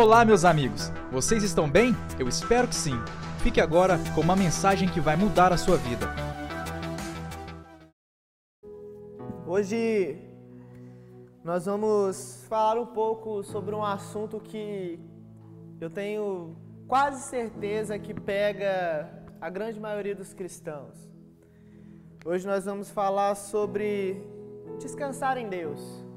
Olá, meus amigos! Vocês estão bem? Eu espero que sim. Fique agora com uma mensagem que vai mudar a sua vida. Hoje nós vamos falar um pouco sobre um assunto que eu tenho quase certeza que pega a grande maioria dos cristãos. Hoje nós vamos falar sobre descansar em Deus.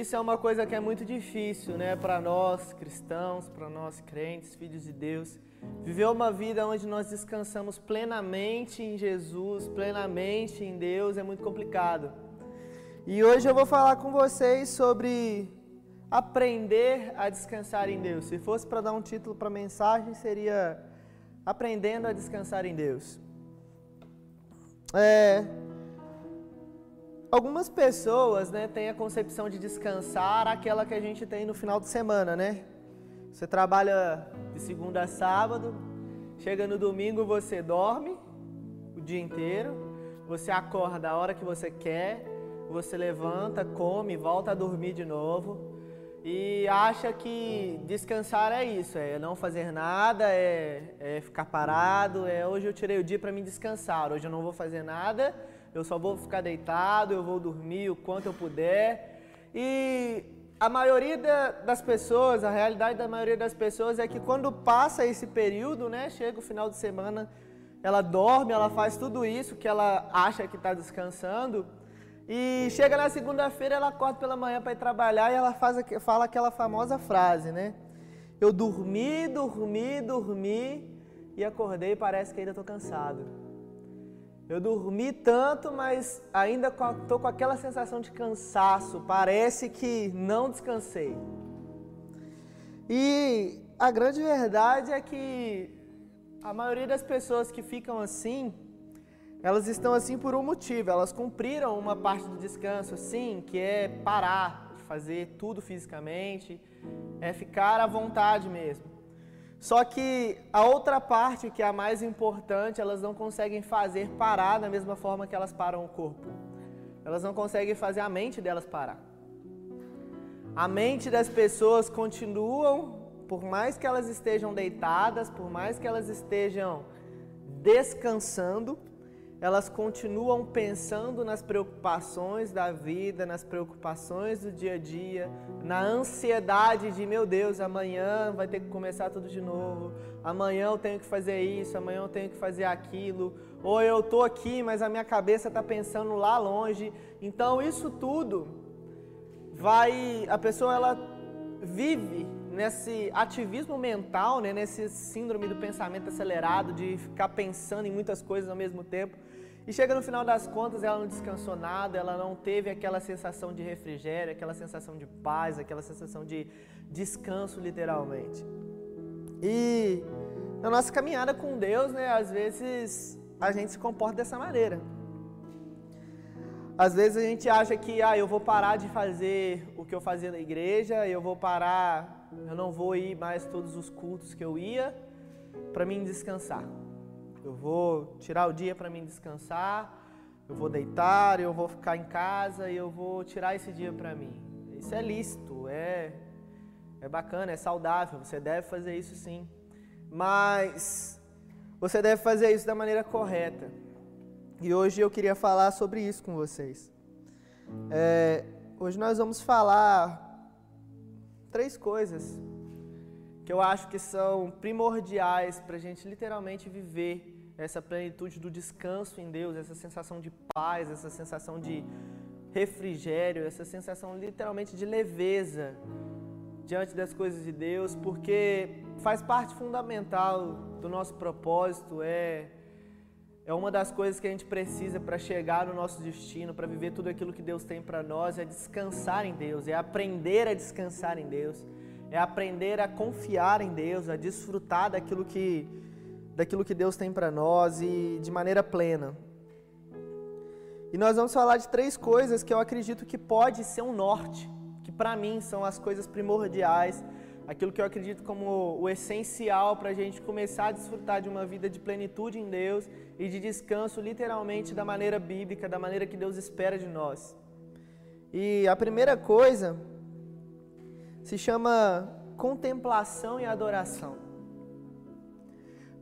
Isso é uma coisa que é muito difícil, né, para nós cristãos, para nós crentes, filhos de Deus, viver uma vida onde nós descansamos plenamente em Jesus, plenamente em Deus é muito complicado. E hoje eu vou falar com vocês sobre aprender a descansar em Deus. Se fosse para dar um título para a mensagem, seria Aprendendo a descansar em Deus. É, Algumas pessoas, né, têm a concepção de descansar aquela que a gente tem no final de semana, né? Você trabalha de segunda a sábado, chega no domingo você dorme o dia inteiro, você acorda a hora que você quer, você levanta, come, volta a dormir de novo e acha que descansar é isso, é não fazer nada, é, é ficar parado, é hoje eu tirei o dia para me descansar, hoje eu não vou fazer nada eu só vou ficar deitado, eu vou dormir o quanto eu puder. E a maioria das pessoas, a realidade da maioria das pessoas é que quando passa esse período, né, chega o final de semana, ela dorme, ela faz tudo isso que ela acha que está descansando. E chega na segunda-feira, ela acorda pela manhã para ir trabalhar e ela faz, fala aquela famosa frase, né? Eu dormi, dormi, dormi e acordei e parece que ainda estou cansado. Eu dormi tanto, mas ainda estou com aquela sensação de cansaço. Parece que não descansei. E a grande verdade é que a maioria das pessoas que ficam assim, elas estão assim por um motivo. Elas cumpriram uma parte do descanso, sim, que é parar de fazer tudo fisicamente, é ficar à vontade mesmo. Só que a outra parte, que é a mais importante, elas não conseguem fazer parar da mesma forma que elas param o corpo. Elas não conseguem fazer a mente delas parar. A mente das pessoas continuam, por mais que elas estejam deitadas, por mais que elas estejam descansando, elas continuam pensando nas preocupações da vida, nas preocupações do dia a dia, na ansiedade de meu Deus, amanhã vai ter que começar tudo de novo, amanhã eu tenho que fazer isso, amanhã eu tenho que fazer aquilo, ou eu estou aqui, mas a minha cabeça está pensando lá longe. Então isso tudo vai, a pessoa ela vive nesse ativismo mental, né, nesse síndrome do pensamento acelerado, de ficar pensando em muitas coisas ao mesmo tempo. E chega no final das contas, ela não descansou nada, ela não teve aquela sensação de refrigério, aquela sensação de paz, aquela sensação de descanso, literalmente. E na nossa caminhada com Deus, né, às vezes a gente se comporta dessa maneira. Às vezes a gente acha que, ah, eu vou parar de fazer o que eu fazia na igreja, eu vou parar, eu não vou ir mais todos os cultos que eu ia para mim descansar. Eu vou tirar o dia para mim descansar, eu vou deitar, eu vou ficar em casa e eu vou tirar esse dia para mim. Isso é lícito, é é bacana, é saudável, você deve fazer isso sim. Mas você deve fazer isso da maneira correta. E hoje eu queria falar sobre isso com vocês. É, hoje nós vamos falar três coisas que eu acho que são primordiais para a gente literalmente viver essa plenitude do descanso em Deus, essa sensação de paz, essa sensação de refrigério, essa sensação literalmente de leveza diante das coisas de Deus, porque faz parte fundamental do nosso propósito, é é uma das coisas que a gente precisa para chegar no nosso destino, para viver tudo aquilo que Deus tem para nós, é descansar em Deus, é aprender a descansar em Deus, é aprender a confiar em Deus, a desfrutar daquilo que daquilo que Deus tem para nós e de maneira plena. E nós vamos falar de três coisas que eu acredito que pode ser um norte, que para mim são as coisas primordiais, aquilo que eu acredito como o essencial para a gente começar a desfrutar de uma vida de plenitude em Deus e de descanso, literalmente da maneira bíblica, da maneira que Deus espera de nós. E a primeira coisa se chama contemplação e adoração.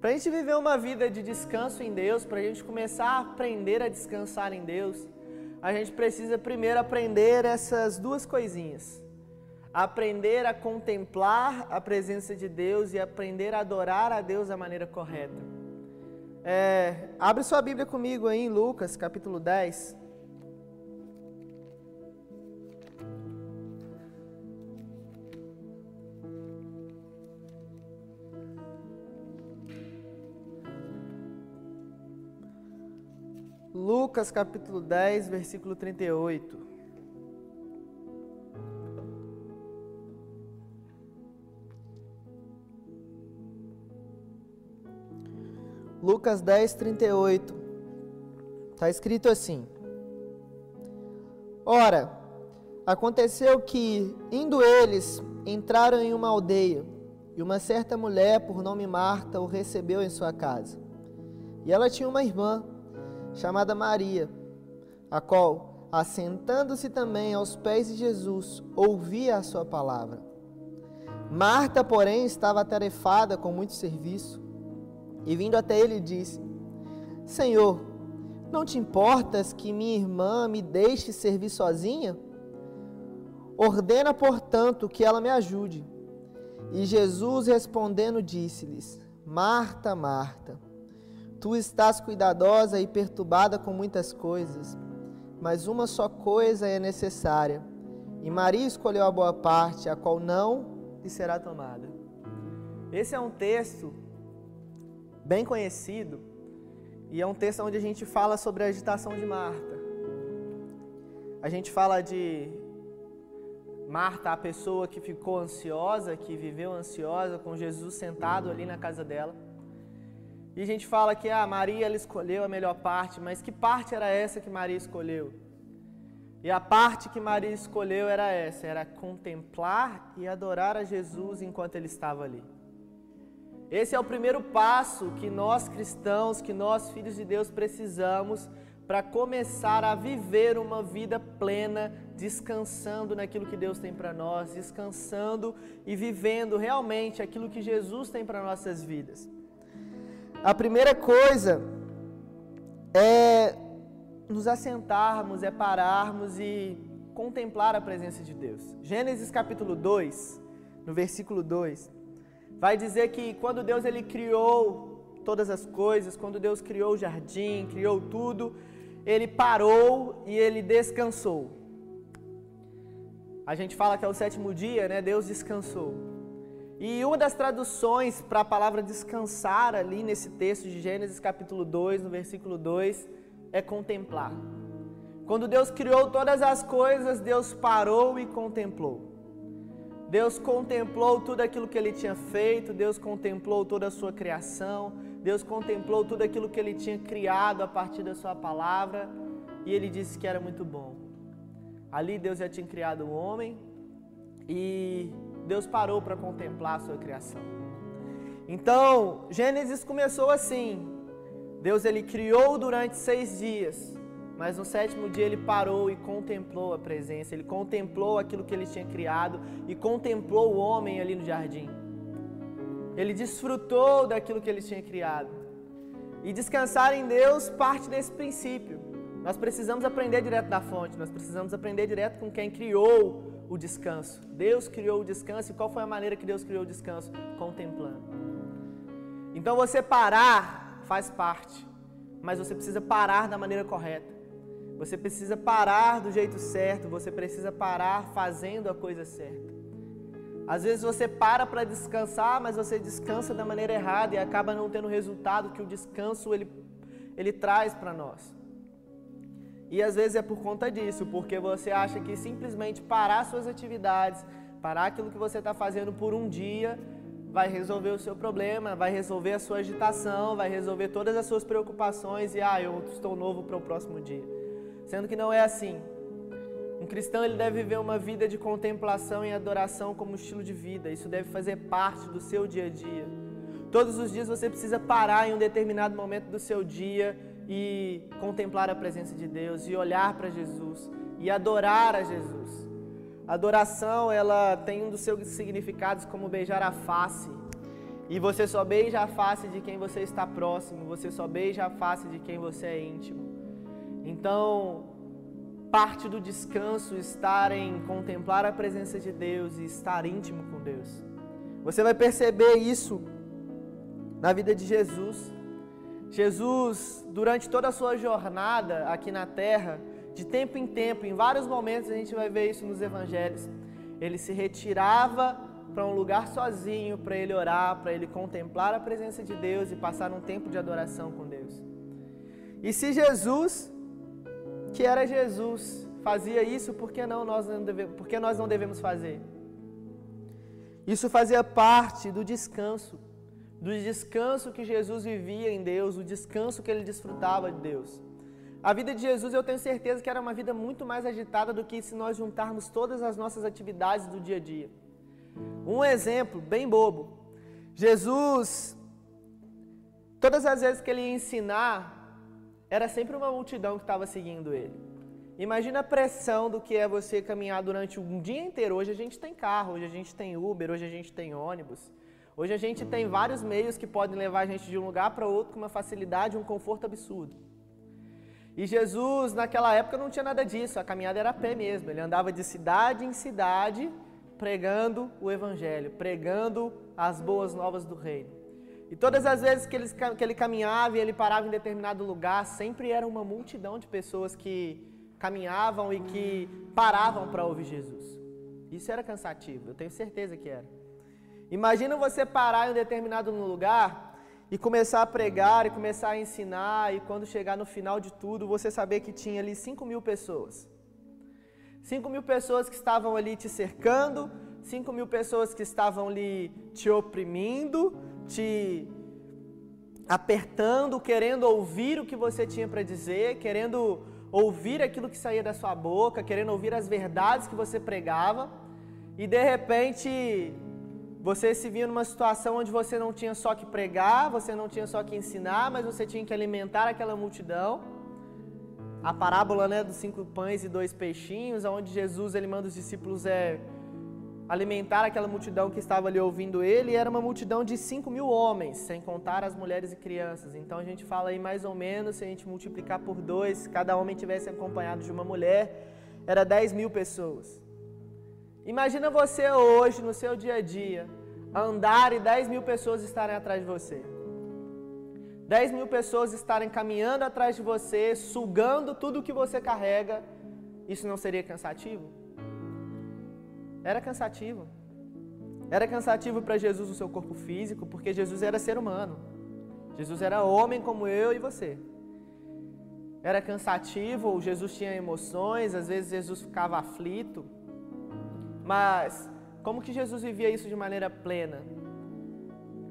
Para a gente viver uma vida de descanso em Deus, para a gente começar a aprender a descansar em Deus, a gente precisa primeiro aprender essas duas coisinhas. Aprender a contemplar a presença de Deus e aprender a adorar a Deus da maneira correta. É, abre sua Bíblia comigo aí em Lucas capítulo 10. Lucas capítulo 10, versículo 38. Lucas 10, 38. Está escrito assim: Ora, aconteceu que, indo eles, entraram em uma aldeia, e uma certa mulher, por nome Marta, o recebeu em sua casa. E ela tinha uma irmã chamada Maria, a qual, assentando-se também aos pés de Jesus, ouvia a sua palavra. Marta, porém, estava atarefada com muito serviço, e vindo até ele disse: Senhor, não te importas que minha irmã me deixe servir sozinha? Ordena, portanto, que ela me ajude. E Jesus respondendo disse-lhes: Marta, Marta, Tu estás cuidadosa e perturbada com muitas coisas, mas uma só coisa é necessária. E Maria escolheu a boa parte, a qual não lhe será tomada. Esse é um texto bem conhecido e é um texto onde a gente fala sobre a agitação de Marta. A gente fala de Marta, a pessoa que ficou ansiosa, que viveu ansiosa com Jesus sentado ali na casa dela. E a gente fala que a ah, Maria ela escolheu a melhor parte, mas que parte era essa que Maria escolheu? E a parte que Maria escolheu era essa, era contemplar e adorar a Jesus enquanto ele estava ali. Esse é o primeiro passo que nós cristãos, que nós filhos de Deus precisamos para começar a viver uma vida plena, descansando naquilo que Deus tem para nós, descansando e vivendo realmente aquilo que Jesus tem para nossas vidas. A primeira coisa é nos assentarmos, é pararmos e contemplar a presença de Deus. Gênesis capítulo 2, no versículo 2, vai dizer que quando Deus ele criou todas as coisas, quando Deus criou o jardim, criou tudo, ele parou e ele descansou. A gente fala que é o sétimo dia, né? Deus descansou. E uma das traduções para a palavra descansar ali nesse texto de Gênesis capítulo 2, no versículo 2, é contemplar. Quando Deus criou todas as coisas, Deus parou e contemplou. Deus contemplou tudo aquilo que ele tinha feito, Deus contemplou toda a sua criação, Deus contemplou tudo aquilo que ele tinha criado a partir da sua palavra, e ele disse que era muito bom. Ali Deus já tinha criado o homem e Deus parou para contemplar a sua criação. Então, Gênesis começou assim. Deus ele criou durante seis dias, mas no sétimo dia ele parou e contemplou a presença, ele contemplou aquilo que ele tinha criado e contemplou o homem ali no jardim. Ele desfrutou daquilo que ele tinha criado. E descansar em Deus parte desse princípio. Nós precisamos aprender direto da fonte, nós precisamos aprender direto com quem criou o descanso. Deus criou o descanso e qual foi a maneira que Deus criou o descanso? Contemplando. Então você parar faz parte, mas você precisa parar da maneira correta. Você precisa parar do jeito certo, você precisa parar fazendo a coisa certa. Às vezes você para para descansar, mas você descansa da maneira errada e acaba não tendo o resultado que o descanso ele, ele traz para nós. E às vezes é por conta disso, porque você acha que simplesmente parar suas atividades, parar aquilo que você está fazendo por um dia, vai resolver o seu problema, vai resolver a sua agitação, vai resolver todas as suas preocupações e ah, eu estou novo para o próximo dia. Sendo que não é assim. Um cristão ele deve viver uma vida de contemplação e adoração como estilo de vida. Isso deve fazer parte do seu dia a dia. Todos os dias você precisa parar em um determinado momento do seu dia e contemplar a presença de Deus e olhar para Jesus e adorar a Jesus. Adoração, ela tem um dos seus significados como beijar a face. E você só beija a face de quem você está próximo, você só beija a face de quem você é íntimo. Então, parte do descanso estar em contemplar a presença de Deus e estar íntimo com Deus. Você vai perceber isso na vida de Jesus. Jesus, durante toda a sua jornada aqui na terra, de tempo em tempo, em vários momentos a gente vai ver isso nos evangelhos. Ele se retirava para um lugar sozinho para ele orar, para ele contemplar a presença de Deus e passar um tempo de adoração com Deus. E se Jesus, que era Jesus, fazia isso, por que não nós não devemos, por que nós não devemos fazer? Isso fazia parte do descanso, do descanso que Jesus vivia em Deus, o descanso que ele desfrutava de Deus. A vida de Jesus eu tenho certeza que era uma vida muito mais agitada do que se nós juntarmos todas as nossas atividades do dia a dia. Um exemplo bem bobo. Jesus, todas as vezes que ele ia ensinar, era sempre uma multidão que estava seguindo ele. Imagina a pressão do que é você caminhar durante um dia inteiro. Hoje a gente tem carro, hoje a gente tem Uber, hoje a gente tem ônibus. Hoje a gente tem vários meios que podem levar a gente de um lugar para outro com uma facilidade um conforto absurdo. E Jesus, naquela época, não tinha nada disso, a caminhada era a pé mesmo. Ele andava de cidade em cidade, pregando o Evangelho, pregando as boas novas do Reino. E todas as vezes que ele, que ele caminhava e ele parava em determinado lugar, sempre era uma multidão de pessoas que caminhavam e que paravam para ouvir Jesus. Isso era cansativo, eu tenho certeza que era. Imagina você parar em um determinado lugar e começar a pregar e começar a ensinar, e quando chegar no final de tudo, você saber que tinha ali 5 mil pessoas. 5 mil pessoas que estavam ali te cercando, 5 mil pessoas que estavam ali te oprimindo, te apertando, querendo ouvir o que você tinha para dizer, querendo ouvir aquilo que saía da sua boca, querendo ouvir as verdades que você pregava, e de repente você se via numa situação onde você não tinha só que pregar, você não tinha só que ensinar, mas você tinha que alimentar aquela multidão. A parábola né, dos cinco pães e dois peixinhos, onde Jesus ele manda os discípulos é, alimentar aquela multidão que estava ali ouvindo ele, e era uma multidão de cinco mil homens, sem contar as mulheres e crianças. Então a gente fala aí mais ou menos, se a gente multiplicar por dois, cada homem tivesse acompanhado de uma mulher, era dez mil pessoas. Imagina você hoje, no seu dia a dia, andar e 10 mil pessoas estarem atrás de você. 10 mil pessoas estarem caminhando atrás de você, sugando tudo que você carrega. Isso não seria cansativo? Era cansativo. Era cansativo para Jesus o seu corpo físico, porque Jesus era ser humano. Jesus era homem como eu e você. Era cansativo, Jesus tinha emoções, às vezes Jesus ficava aflito. Mas como que Jesus vivia isso de maneira plena?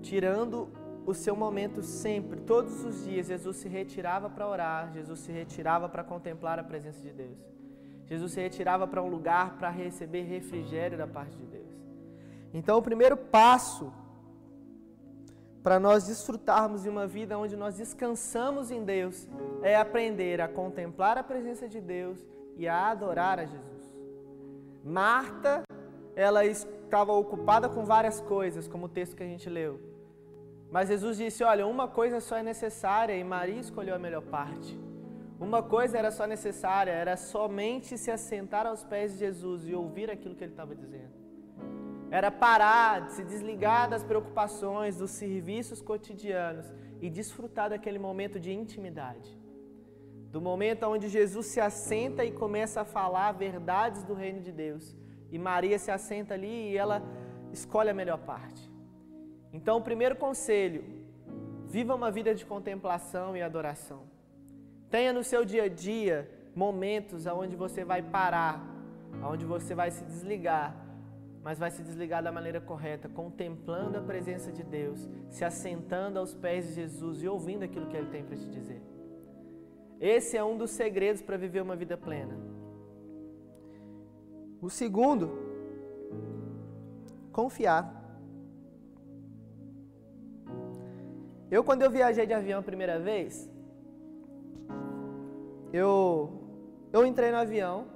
Tirando o seu momento sempre, todos os dias, Jesus se retirava para orar, Jesus se retirava para contemplar a presença de Deus. Jesus se retirava para um lugar para receber refrigério da parte de Deus. Então, o primeiro passo para nós desfrutarmos de uma vida onde nós descansamos em Deus é aprender a contemplar a presença de Deus e a adorar a Jesus. Marta, ela estava ocupada com várias coisas, como o texto que a gente leu. Mas Jesus disse: Olha, uma coisa só é necessária e Maria escolheu a melhor parte. Uma coisa era só necessária, era somente se assentar aos pés de Jesus e ouvir aquilo que ele estava dizendo. Era parar, se desligar das preocupações, dos serviços cotidianos e desfrutar daquele momento de intimidade do momento onde Jesus se assenta e começa a falar verdades do reino de Deus. E Maria se assenta ali e ela escolhe a melhor parte. Então, o primeiro conselho: viva uma vida de contemplação e adoração. Tenha no seu dia a dia momentos onde você vai parar, onde você vai se desligar, mas vai se desligar da maneira correta, contemplando a presença de Deus, se assentando aos pés de Jesus e ouvindo aquilo que Ele tem para te dizer. Esse é um dos segredos para viver uma vida plena. O segundo, confiar. Eu, quando eu viajei de avião a primeira vez, eu, eu entrei no avião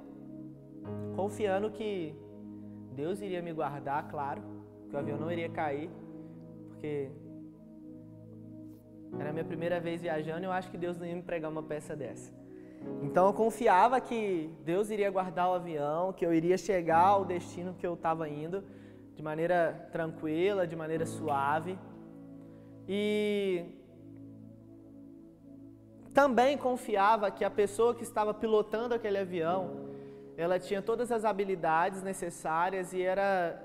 confiando que Deus iria me guardar, claro, que o avião não iria cair, porque era a minha primeira vez viajando e eu acho que Deus não ia me pregar uma peça dessa. Então eu confiava que Deus iria guardar o avião, que eu iria chegar ao destino que eu estava indo de maneira tranquila, de maneira suave. E também confiava que a pessoa que estava pilotando aquele avião, ela tinha todas as habilidades necessárias e era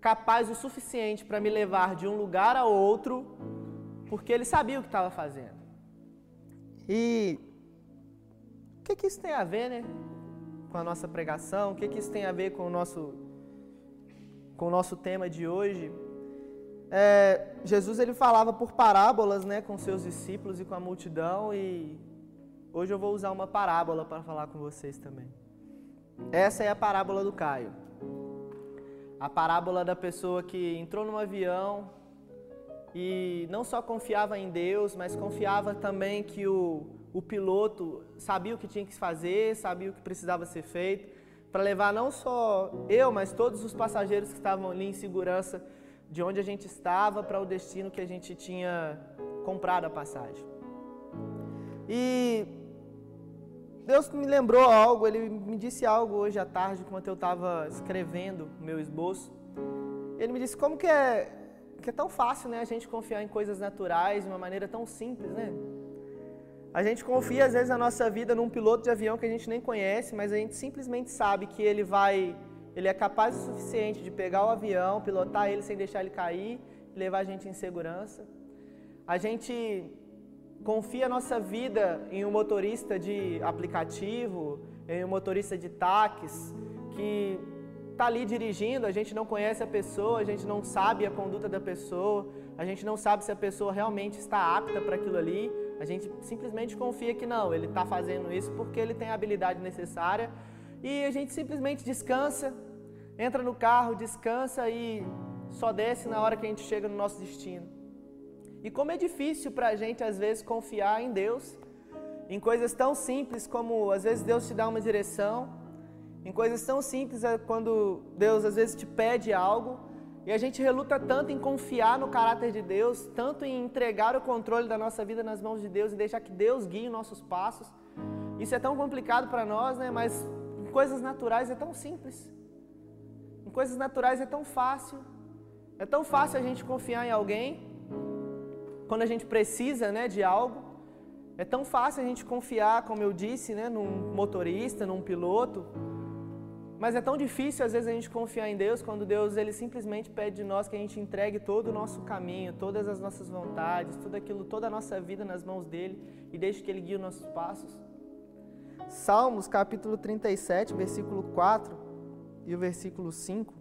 capaz o suficiente para me levar de um lugar a outro, porque ele sabia o que estava fazendo. E o que, que isso tem a ver, né? Com a nossa pregação? O que, que isso tem a ver com o nosso, com o nosso tema de hoje? É, Jesus ele falava por parábolas, né, com seus discípulos e com a multidão, e hoje eu vou usar uma parábola para falar com vocês também. Essa é a parábola do Caio. A parábola da pessoa que entrou num avião e não só confiava em Deus, mas confiava também que o, o piloto sabia o que tinha que fazer, sabia o que precisava ser feito, para levar não só eu, mas todos os passageiros que estavam ali em segurança de onde a gente estava para o destino que a gente tinha comprado a passagem. E Deus me lembrou algo, Ele me disse algo hoje à tarde, enquanto eu estava escrevendo meu esboço. Ele me disse como que é, que é tão fácil né, a gente confiar em coisas naturais de uma maneira tão simples, né? A gente confia às vezes a nossa vida num piloto de avião que a gente nem conhece, mas a gente simplesmente sabe que ele vai, ele é capaz o suficiente de pegar o avião, pilotar ele sem deixar ele cair, levar a gente em segurança. A gente confia a nossa vida em um motorista de aplicativo, em um motorista de táxis, que está ali dirigindo, a gente não conhece a pessoa, a gente não sabe a conduta da pessoa, a gente não sabe se a pessoa realmente está apta para aquilo ali, a gente simplesmente confia que não, ele está fazendo isso porque ele tem a habilidade necessária e a gente simplesmente descansa, entra no carro, descansa e só desce na hora que a gente chega no nosso destino. E como é difícil para a gente, às vezes, confiar em Deus, em coisas tão simples como, às vezes, Deus te dá uma direção, em coisas tão simples é quando Deus, às vezes, te pede algo, e a gente reluta tanto em confiar no caráter de Deus, tanto em entregar o controle da nossa vida nas mãos de Deus e deixar que Deus guie nossos passos. Isso é tão complicado para nós, né? Mas em coisas naturais é tão simples. Em coisas naturais é tão fácil. É tão fácil a gente confiar em alguém quando a gente precisa né, de algo, é tão fácil a gente confiar, como eu disse, né, num motorista, num piloto. Mas é tão difícil às vezes a gente confiar em Deus quando Deus ele simplesmente pede de nós que a gente entregue todo o nosso caminho, todas as nossas vontades, tudo aquilo, toda a nossa vida nas mãos dele e deixe que ele guie os nossos passos. Salmos capítulo 37, versículo 4 e o versículo 5.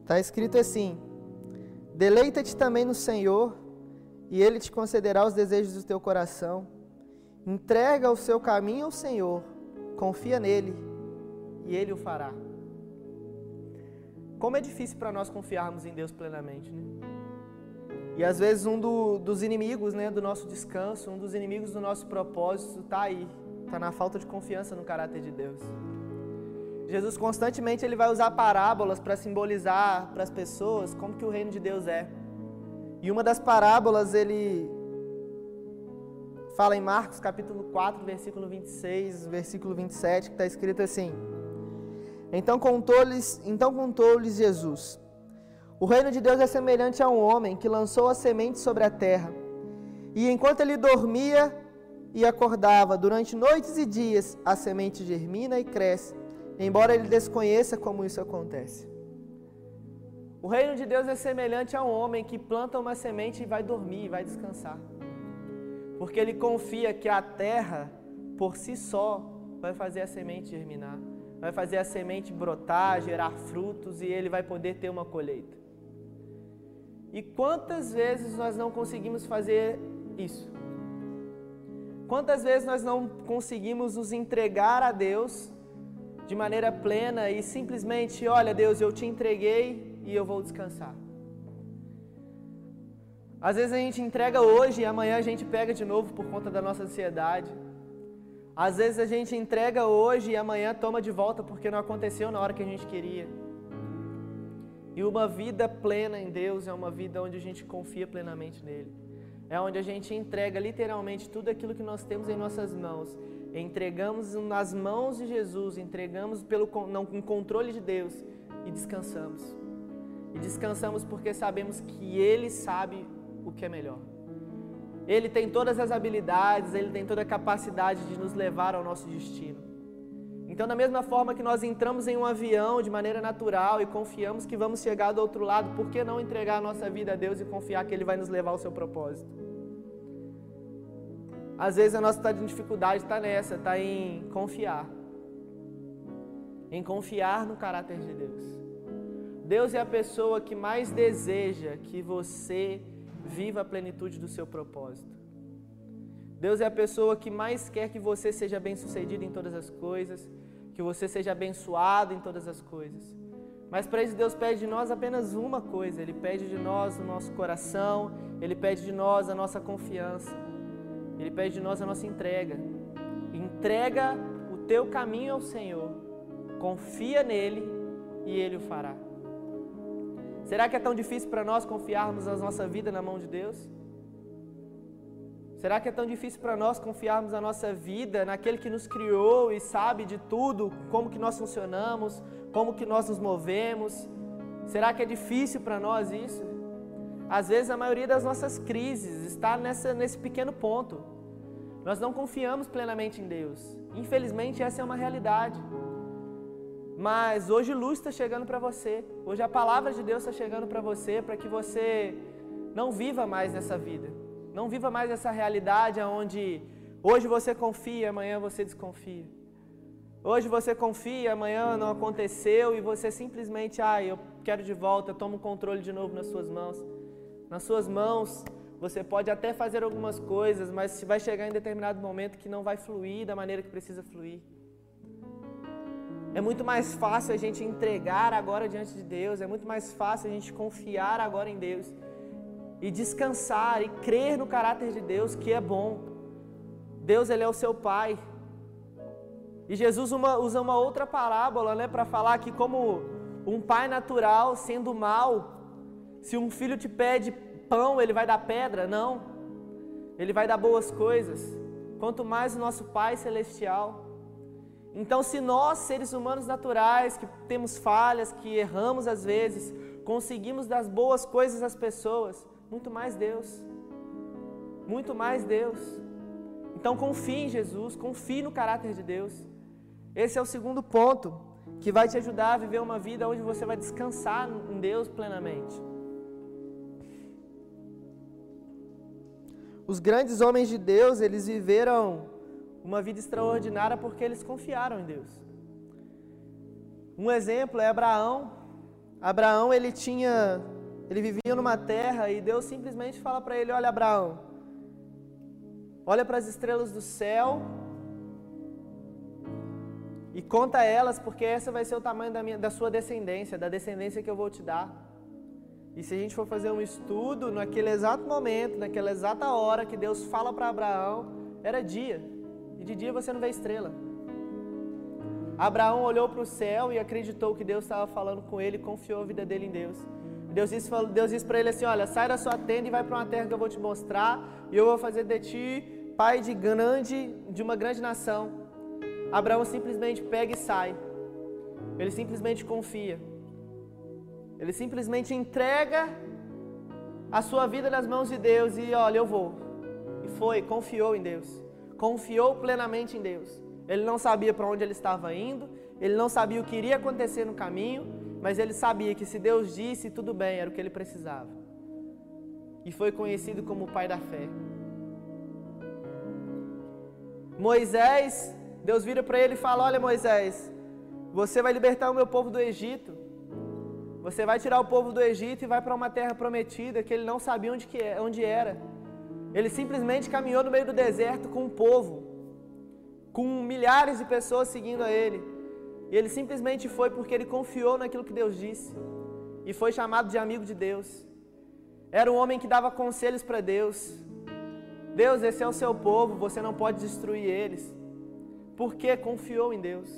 Está escrito assim: Deleita-te também no Senhor, e Ele te concederá os desejos do teu coração. Entrega o seu caminho ao Senhor, confia nele, e Ele o fará. Como é difícil para nós confiarmos em Deus plenamente, né? E às vezes um do, dos inimigos né, do nosso descanso, um dos inimigos do nosso propósito está aí, está na falta de confiança no caráter de Deus. Jesus constantemente ele vai usar parábolas para simbolizar para as pessoas como que o reino de Deus é. E uma das parábolas ele fala em Marcos capítulo 4, versículo 26, versículo 27, que está escrito assim: Então contou-lhes, então contou-lhes Jesus: O reino de Deus é semelhante a um homem que lançou a semente sobre a terra. E enquanto ele dormia e acordava durante noites e dias, a semente germina e cresce embora ele desconheça como isso acontece. O reino de Deus é semelhante a um homem que planta uma semente e vai dormir, vai descansar. Porque ele confia que a terra, por si só, vai fazer a semente germinar, vai fazer a semente brotar, gerar frutos e ele vai poder ter uma colheita. E quantas vezes nós não conseguimos fazer isso? Quantas vezes nós não conseguimos nos entregar a Deus de maneira plena e simplesmente, olha Deus, eu te entreguei e eu vou descansar. Às vezes a gente entrega hoje e amanhã a gente pega de novo por conta da nossa ansiedade. Às vezes a gente entrega hoje e amanhã toma de volta porque não aconteceu na hora que a gente queria. E uma vida plena em Deus é uma vida onde a gente confia plenamente nele. É onde a gente entrega literalmente tudo aquilo que nós temos em nossas mãos. Entregamos nas mãos de Jesus, entregamos pelo não, em controle de Deus e descansamos. E descansamos porque sabemos que Ele sabe o que é melhor. Ele tem todas as habilidades, Ele tem toda a capacidade de nos levar ao nosso destino. Então, da mesma forma que nós entramos em um avião de maneira natural e confiamos que vamos chegar do outro lado, por que não entregar a nossa vida a Deus e confiar que Ele vai nos levar ao seu propósito? Às vezes a nossa dificuldade está nessa, está em confiar. Em confiar no caráter de Deus. Deus é a pessoa que mais deseja que você viva a plenitude do seu propósito. Deus é a pessoa que mais quer que você seja bem-sucedido em todas as coisas, que você seja abençoado em todas as coisas. Mas para isso Deus pede de nós apenas uma coisa, Ele pede de nós o nosso coração, Ele pede de nós a nossa confiança, Ele pede de nós a nossa entrega. Entrega o teu caminho ao Senhor, confia nele e Ele o fará. Será que é tão difícil para nós confiarmos a nossa vida na mão de Deus? Será que é tão difícil para nós confiarmos a nossa vida naquele que nos criou e sabe de tudo, como que nós funcionamos, como que nós nos movemos? Será que é difícil para nós isso? Às vezes a maioria das nossas crises está nessa, nesse pequeno ponto. Nós não confiamos plenamente em Deus. Infelizmente essa é uma realidade. Mas hoje luz está chegando para você. Hoje a palavra de Deus está chegando para você para que você não viva mais nessa vida não viva mais essa realidade onde hoje você confia, amanhã você desconfia. Hoje você confia, amanhã não aconteceu e você simplesmente, ah, eu quero de volta, toma o controle de novo nas suas mãos. Nas suas mãos, você pode até fazer algumas coisas, mas vai chegar em determinado momento que não vai fluir da maneira que precisa fluir. É muito mais fácil a gente entregar agora diante de Deus, é muito mais fácil a gente confiar agora em Deus e descansar e crer no caráter de Deus que é bom. Deus ele é o seu pai. E Jesus uma, usa uma outra parábola, né, para falar que como um pai natural sendo mal, se um filho te pede pão, ele vai dar pedra? Não. Ele vai dar boas coisas. Quanto mais o nosso Pai celestial. Então, se nós, seres humanos naturais, que temos falhas, que erramos às vezes, conseguimos dar boas coisas às pessoas, muito mais Deus. Muito mais Deus. Então confie em Jesus, confie no caráter de Deus. Esse é o segundo ponto que vai te ajudar a viver uma vida onde você vai descansar em Deus plenamente. Os grandes homens de Deus, eles viveram uma vida extraordinária porque eles confiaram em Deus. Um exemplo é Abraão. Abraão, ele tinha ele vivia numa terra e Deus simplesmente fala para ele: Olha, Abraão, olha para as estrelas do céu e conta elas, porque essa vai ser o tamanho da, minha, da sua descendência, da descendência que eu vou te dar. E se a gente for fazer um estudo, naquele exato momento, naquela exata hora que Deus fala para Abraão, era dia. E de dia você não vê estrela. Abraão olhou para o céu e acreditou que Deus estava falando com ele confiou a vida dele em Deus. Deus disse, Deus disse para ele assim: Olha, sai da sua tenda e vai para uma terra que eu vou te mostrar, e eu vou fazer de ti pai de grande, de uma grande nação. Abraão simplesmente pega e sai. Ele simplesmente confia. Ele simplesmente entrega a sua vida nas mãos de Deus e olha, eu vou. E foi, confiou em Deus. Confiou plenamente em Deus. Ele não sabia para onde ele estava indo, ele não sabia o que iria acontecer no caminho, mas ele sabia que se Deus disse, tudo bem, era o que ele precisava. E foi conhecido como o pai da fé. Moisés, Deus vira para ele e fala: Olha, Moisés, você vai libertar o meu povo do Egito. Você vai tirar o povo do Egito e vai para uma terra prometida que ele não sabia onde, que é, onde era. Ele simplesmente caminhou no meio do deserto com um povo, com milhares de pessoas seguindo a ele. E ele simplesmente foi porque ele confiou naquilo que Deus disse. E foi chamado de amigo de Deus. Era um homem que dava conselhos para Deus. Deus, esse é o seu povo, você não pode destruir eles. porque confiou em Deus.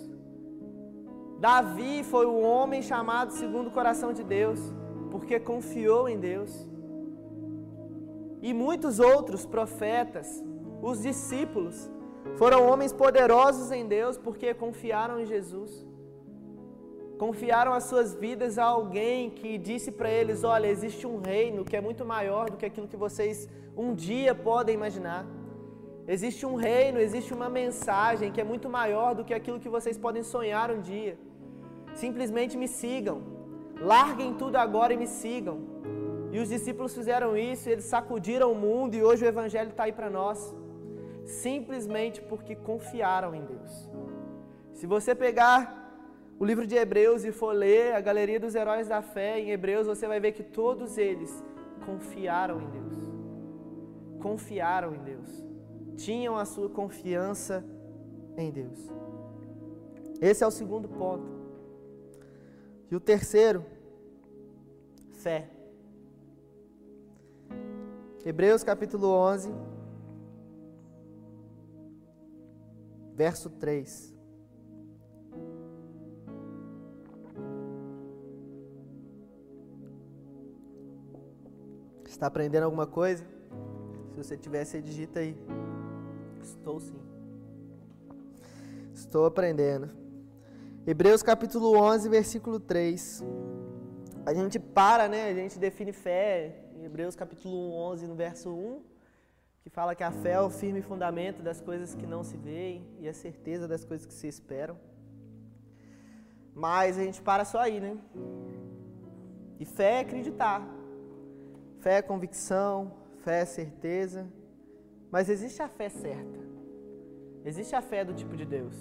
Davi foi o homem chamado segundo o coração de Deus, porque confiou em Deus. E muitos outros profetas, os discípulos, foram homens poderosos em Deus porque confiaram em Jesus. Confiaram as suas vidas a alguém que disse para eles: Olha, existe um reino que é muito maior do que aquilo que vocês um dia podem imaginar. Existe um reino, existe uma mensagem que é muito maior do que aquilo que vocês podem sonhar um dia. Simplesmente me sigam. Larguem tudo agora e me sigam. E os discípulos fizeram isso, eles sacudiram o mundo e hoje o Evangelho está aí para nós. Simplesmente porque confiaram em Deus. Se você pegar o livro de Hebreus e for ler a galeria dos heróis da fé em Hebreus, você vai ver que todos eles confiaram em Deus. Confiaram em Deus. Tinham a sua confiança em Deus. Esse é o segundo ponto. E o terceiro, fé. Hebreus capítulo 11, verso 3. Está aprendendo alguma coisa? Se você tiver, você digita aí. Estou sim. Estou aprendendo. Hebreus capítulo 11, versículo 3. A gente para, né? A gente define fé em Hebreus capítulo 11, no verso 1, que fala que a fé é o firme fundamento das coisas que não se veem e a certeza das coisas que se esperam. Mas a gente para só aí, né? E fé é acreditar. Fé é convicção, fé é certeza. Mas existe a fé certa. Existe a fé do tipo de Deus.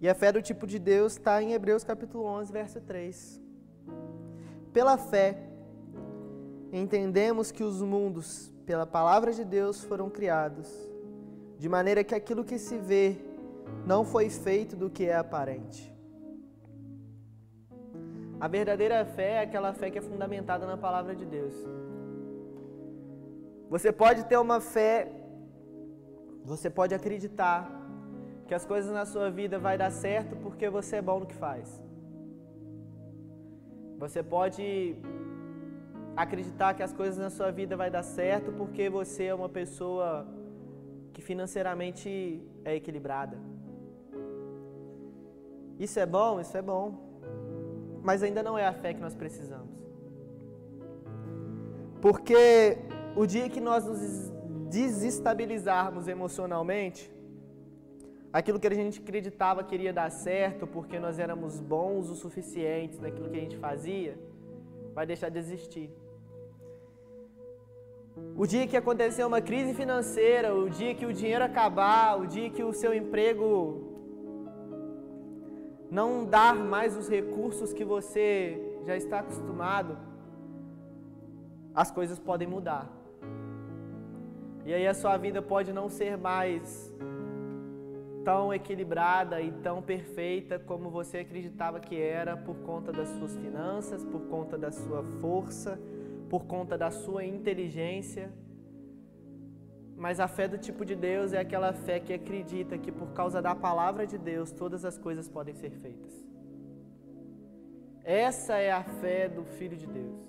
E a fé do tipo de Deus está em Hebreus capítulo 11, verso 3. Pela fé, entendemos que os mundos, pela palavra de Deus, foram criados, de maneira que aquilo que se vê não foi feito do que é aparente. A verdadeira fé é aquela fé que é fundamentada na palavra de Deus. Você pode ter uma fé, você pode acreditar que as coisas na sua vida vai dar certo porque você é bom no que faz. Você pode acreditar que as coisas na sua vida vai dar certo porque você é uma pessoa que financeiramente é equilibrada. Isso é bom, isso é bom mas ainda não é a fé que nós precisamos. Porque o dia que nós nos desestabilizarmos emocionalmente, aquilo que a gente acreditava que iria dar certo porque nós éramos bons o suficiente naquilo que a gente fazia, vai deixar de existir. O dia que acontecer uma crise financeira, o dia que o dinheiro acabar, o dia que o seu emprego não dar mais os recursos que você já está acostumado, as coisas podem mudar. E aí a sua vida pode não ser mais tão equilibrada e tão perfeita como você acreditava que era por conta das suas finanças, por conta da sua força, por conta da sua inteligência. Mas a fé do tipo de Deus é aquela fé que acredita que por causa da palavra de Deus todas as coisas podem ser feitas. Essa é a fé do Filho de Deus.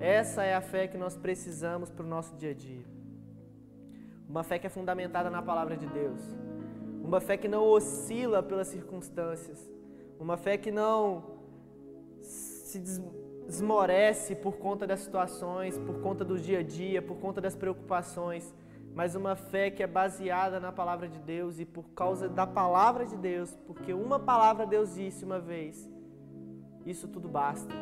Essa é a fé que nós precisamos para o nosso dia a dia. Uma fé que é fundamentada na palavra de Deus. Uma fé que não oscila pelas circunstâncias. Uma fé que não se desmorece por conta das situações, por conta do dia a dia, por conta das preocupações mas uma fé que é baseada na palavra de Deus e por causa da palavra de Deus, porque uma palavra Deus disse uma vez, isso tudo basta.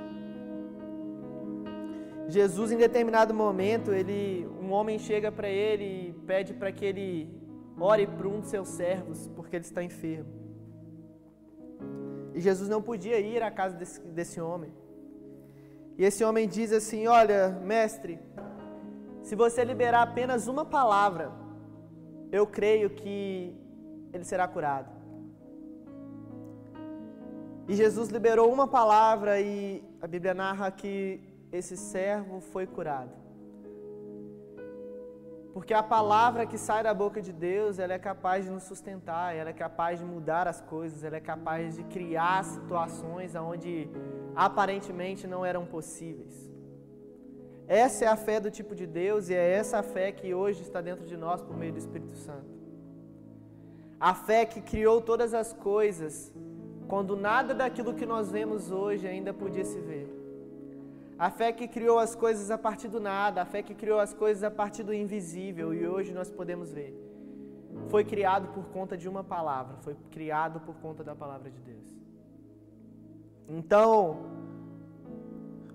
Jesus, em determinado momento, ele, um homem chega para ele e pede para que ele ore por um de seus servos, porque ele está enfermo. E Jesus não podia ir à casa desse, desse homem. E esse homem diz assim: Olha, mestre, se você liberar apenas uma palavra, eu creio que ele será curado. E Jesus liberou uma palavra e a Bíblia narra que esse servo foi curado. Porque a palavra que sai da boca de Deus, ela é capaz de nos sustentar, ela é capaz de mudar as coisas, ela é capaz de criar situações onde aparentemente não eram possíveis. Essa é a fé do tipo de Deus e é essa a fé que hoje está dentro de nós por meio do Espírito Santo. A fé que criou todas as coisas quando nada daquilo que nós vemos hoje ainda podia se ver. A fé que criou as coisas a partir do nada, a fé que criou as coisas a partir do invisível e hoje nós podemos ver. Foi criado por conta de uma palavra, foi criado por conta da palavra de Deus. Então,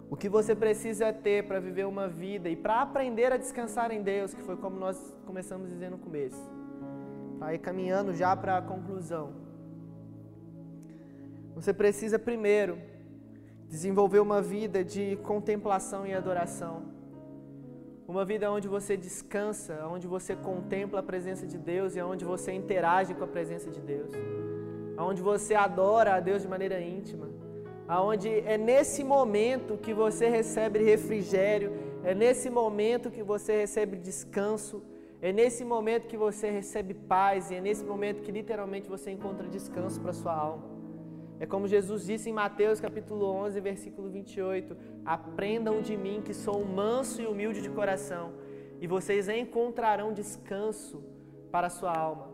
o que você precisa ter para viver uma vida e para aprender a descansar em Deus, que foi como nós começamos dizendo no começo. Aí caminhando já para a conclusão. Você precisa primeiro desenvolver uma vida de contemplação e adoração. Uma vida onde você descansa, onde você contempla a presença de Deus e onde você interage com a presença de Deus. Onde você adora a Deus de maneira íntima. Onde é nesse momento que você recebe refrigério, é nesse momento que você recebe descanso, é nesse momento que você recebe paz e é nesse momento que literalmente você encontra descanso para sua alma. É como Jesus disse em Mateus capítulo 11, versículo 28: Aprendam de mim que sou manso e humilde de coração, e vocês encontrarão descanso para a sua alma.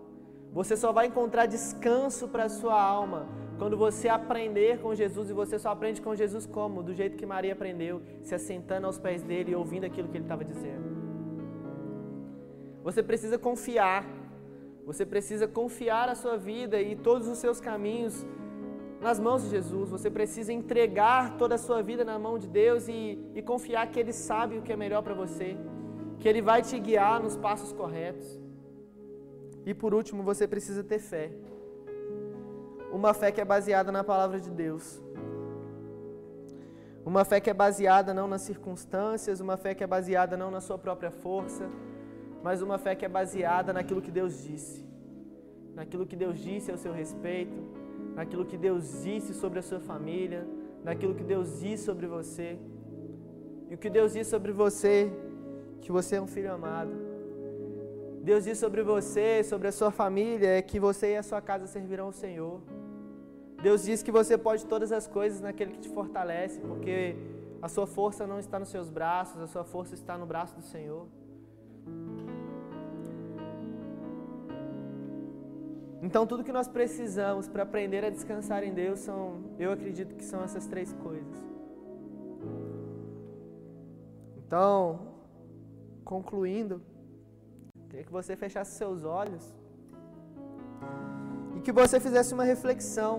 Você só vai encontrar descanso para a sua alma quando você aprender com Jesus, e você só aprende com Jesus como? Do jeito que Maria aprendeu, se assentando aos pés dele e ouvindo aquilo que ele estava dizendo. Você precisa confiar, você precisa confiar a sua vida e todos os seus caminhos nas mãos de Jesus. Você precisa entregar toda a sua vida na mão de Deus e, e confiar que Ele sabe o que é melhor para você, que Ele vai te guiar nos passos corretos. E por último, você precisa ter fé. Uma fé que é baseada na palavra de Deus. Uma fé que é baseada não nas circunstâncias, uma fé que é baseada não na sua própria força, mas uma fé que é baseada naquilo que Deus disse. Naquilo que Deus disse ao seu respeito, naquilo que Deus disse sobre a sua família, naquilo que Deus disse sobre você. E o que Deus disse sobre você, que você é um filho amado. Deus disse sobre você, sobre a sua família, é que você e a sua casa servirão ao Senhor. Deus diz que você pode todas as coisas naquele que te fortalece, porque a sua força não está nos seus braços, a sua força está no braço do Senhor. Então, tudo que nós precisamos para aprender a descansar em Deus são, eu acredito que são essas três coisas. Então, concluindo, queria que você fechasse seus olhos e que você fizesse uma reflexão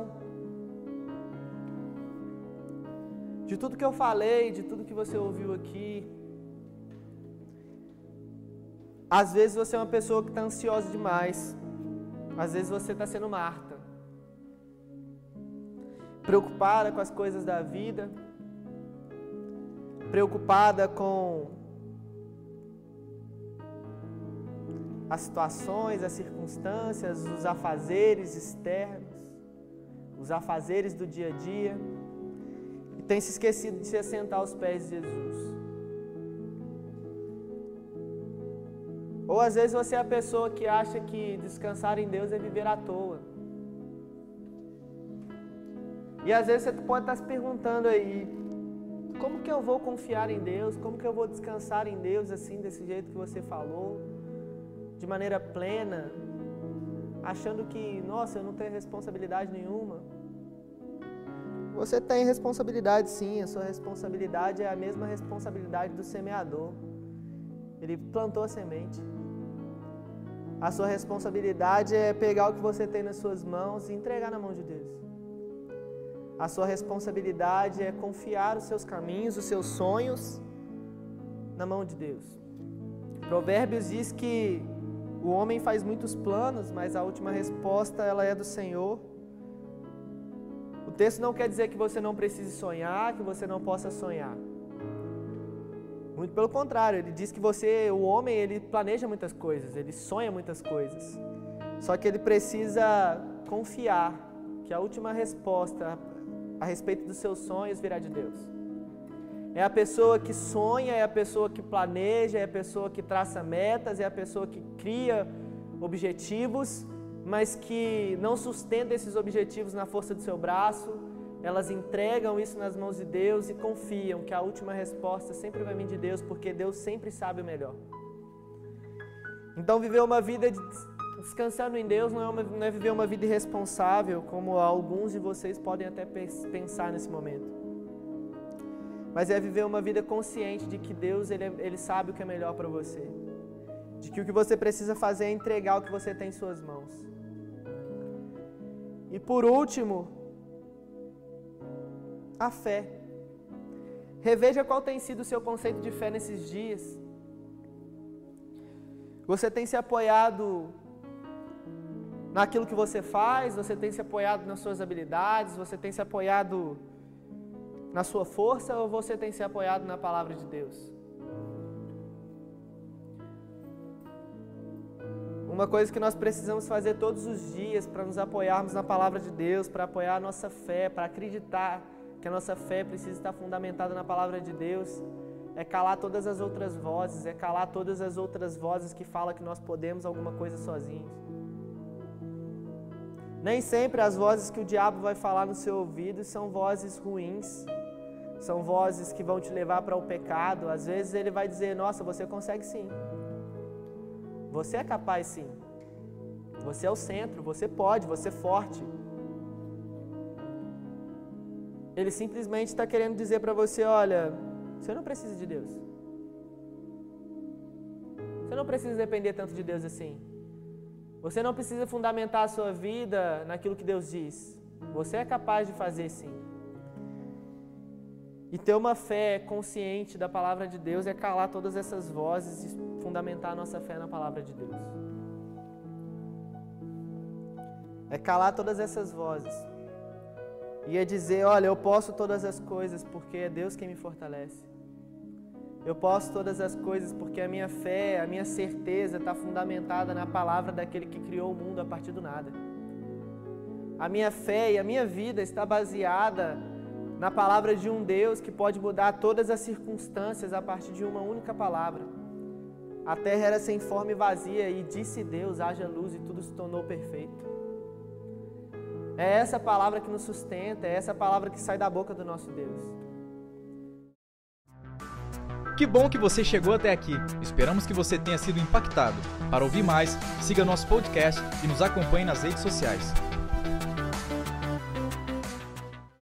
de tudo que eu falei, de tudo que você ouviu aqui. Às vezes você é uma pessoa que está ansiosa demais. Às vezes você está sendo Marta, preocupada com as coisas da vida, preocupada com as situações, as circunstâncias, os afazeres externos, os afazeres do dia a dia, e tem se esquecido de se assentar aos pés de Jesus. Ou às vezes você é a pessoa que acha que descansar em Deus é viver à toa. E às vezes você pode estar se perguntando aí, como que eu vou confiar em Deus? Como que eu vou descansar em Deus assim, desse jeito que você falou? De maneira plena, achando que, nossa, eu não tenho responsabilidade nenhuma. Você tem responsabilidade sim, a sua responsabilidade é a mesma responsabilidade do semeador. Ele plantou a semente. A sua responsabilidade é pegar o que você tem nas suas mãos e entregar na mão de Deus. A sua responsabilidade é confiar os seus caminhos, os seus sonhos na mão de Deus. Provérbios diz que o homem faz muitos planos, mas a última resposta ela é do Senhor. O texto não quer dizer que você não precise sonhar, que você não possa sonhar. Muito pelo contrário, ele diz que você, o homem, ele planeja muitas coisas, ele sonha muitas coisas. Só que ele precisa confiar que a última resposta a respeito dos seus sonhos virá de Deus. É a pessoa que sonha, é a pessoa que planeja, é a pessoa que traça metas, é a pessoa que cria objetivos, mas que não sustenta esses objetivos na força do seu braço. Elas entregam isso nas mãos de Deus e confiam que a última resposta sempre vai vir de Deus, porque Deus sempre sabe o melhor. Então, viver uma vida de descansando em Deus não é, uma, não é viver uma vida irresponsável, como alguns de vocês podem até pensar nesse momento. Mas é viver uma vida consciente de que Deus ele, ele sabe o que é melhor para você. De que o que você precisa fazer é entregar o que você tem em suas mãos. E por último, a fé. Reveja qual tem sido o seu conceito de fé nesses dias. Você tem se apoiado naquilo que você faz, você tem se apoiado nas suas habilidades, você tem se apoiado na sua força ou você tem se apoiado na palavra de Deus? Uma coisa que nós precisamos fazer todos os dias para nos apoiarmos na palavra de Deus, para apoiar a nossa fé, para acreditar que a nossa fé precisa estar fundamentada na palavra de Deus, é calar todas as outras vozes, é calar todas as outras vozes que falam que nós podemos alguma coisa sozinhos. Nem sempre as vozes que o diabo vai falar no seu ouvido são vozes ruins, são vozes que vão te levar para o pecado. Às vezes ele vai dizer: Nossa, você consegue sim. Você é capaz sim. Você é o centro, você pode, você é forte. Ele simplesmente está querendo dizer para você: Olha, você não precisa de Deus. Você não precisa depender tanto de Deus assim. Você não precisa fundamentar a sua vida naquilo que Deus diz. Você é capaz de fazer sim. E ter uma fé consciente da palavra de Deus é calar todas essas vozes e fundamentar a nossa fé na palavra de Deus. É calar todas essas vozes. É dizer: olha, eu posso todas as coisas porque é Deus quem me fortalece. Eu posso todas as coisas porque a minha fé, a minha certeza está fundamentada na palavra daquele que criou o mundo a partir do nada. A minha fé e a minha vida está baseada na palavra de um Deus que pode mudar todas as circunstâncias a partir de uma única palavra. A terra era sem forma e vazia e disse Deus: haja luz e tudo se tornou perfeito. É essa palavra que nos sustenta, é essa palavra que sai da boca do nosso Deus. Que bom que você chegou até aqui. Esperamos que você tenha sido impactado. Para ouvir mais, siga nosso podcast e nos acompanhe nas redes sociais.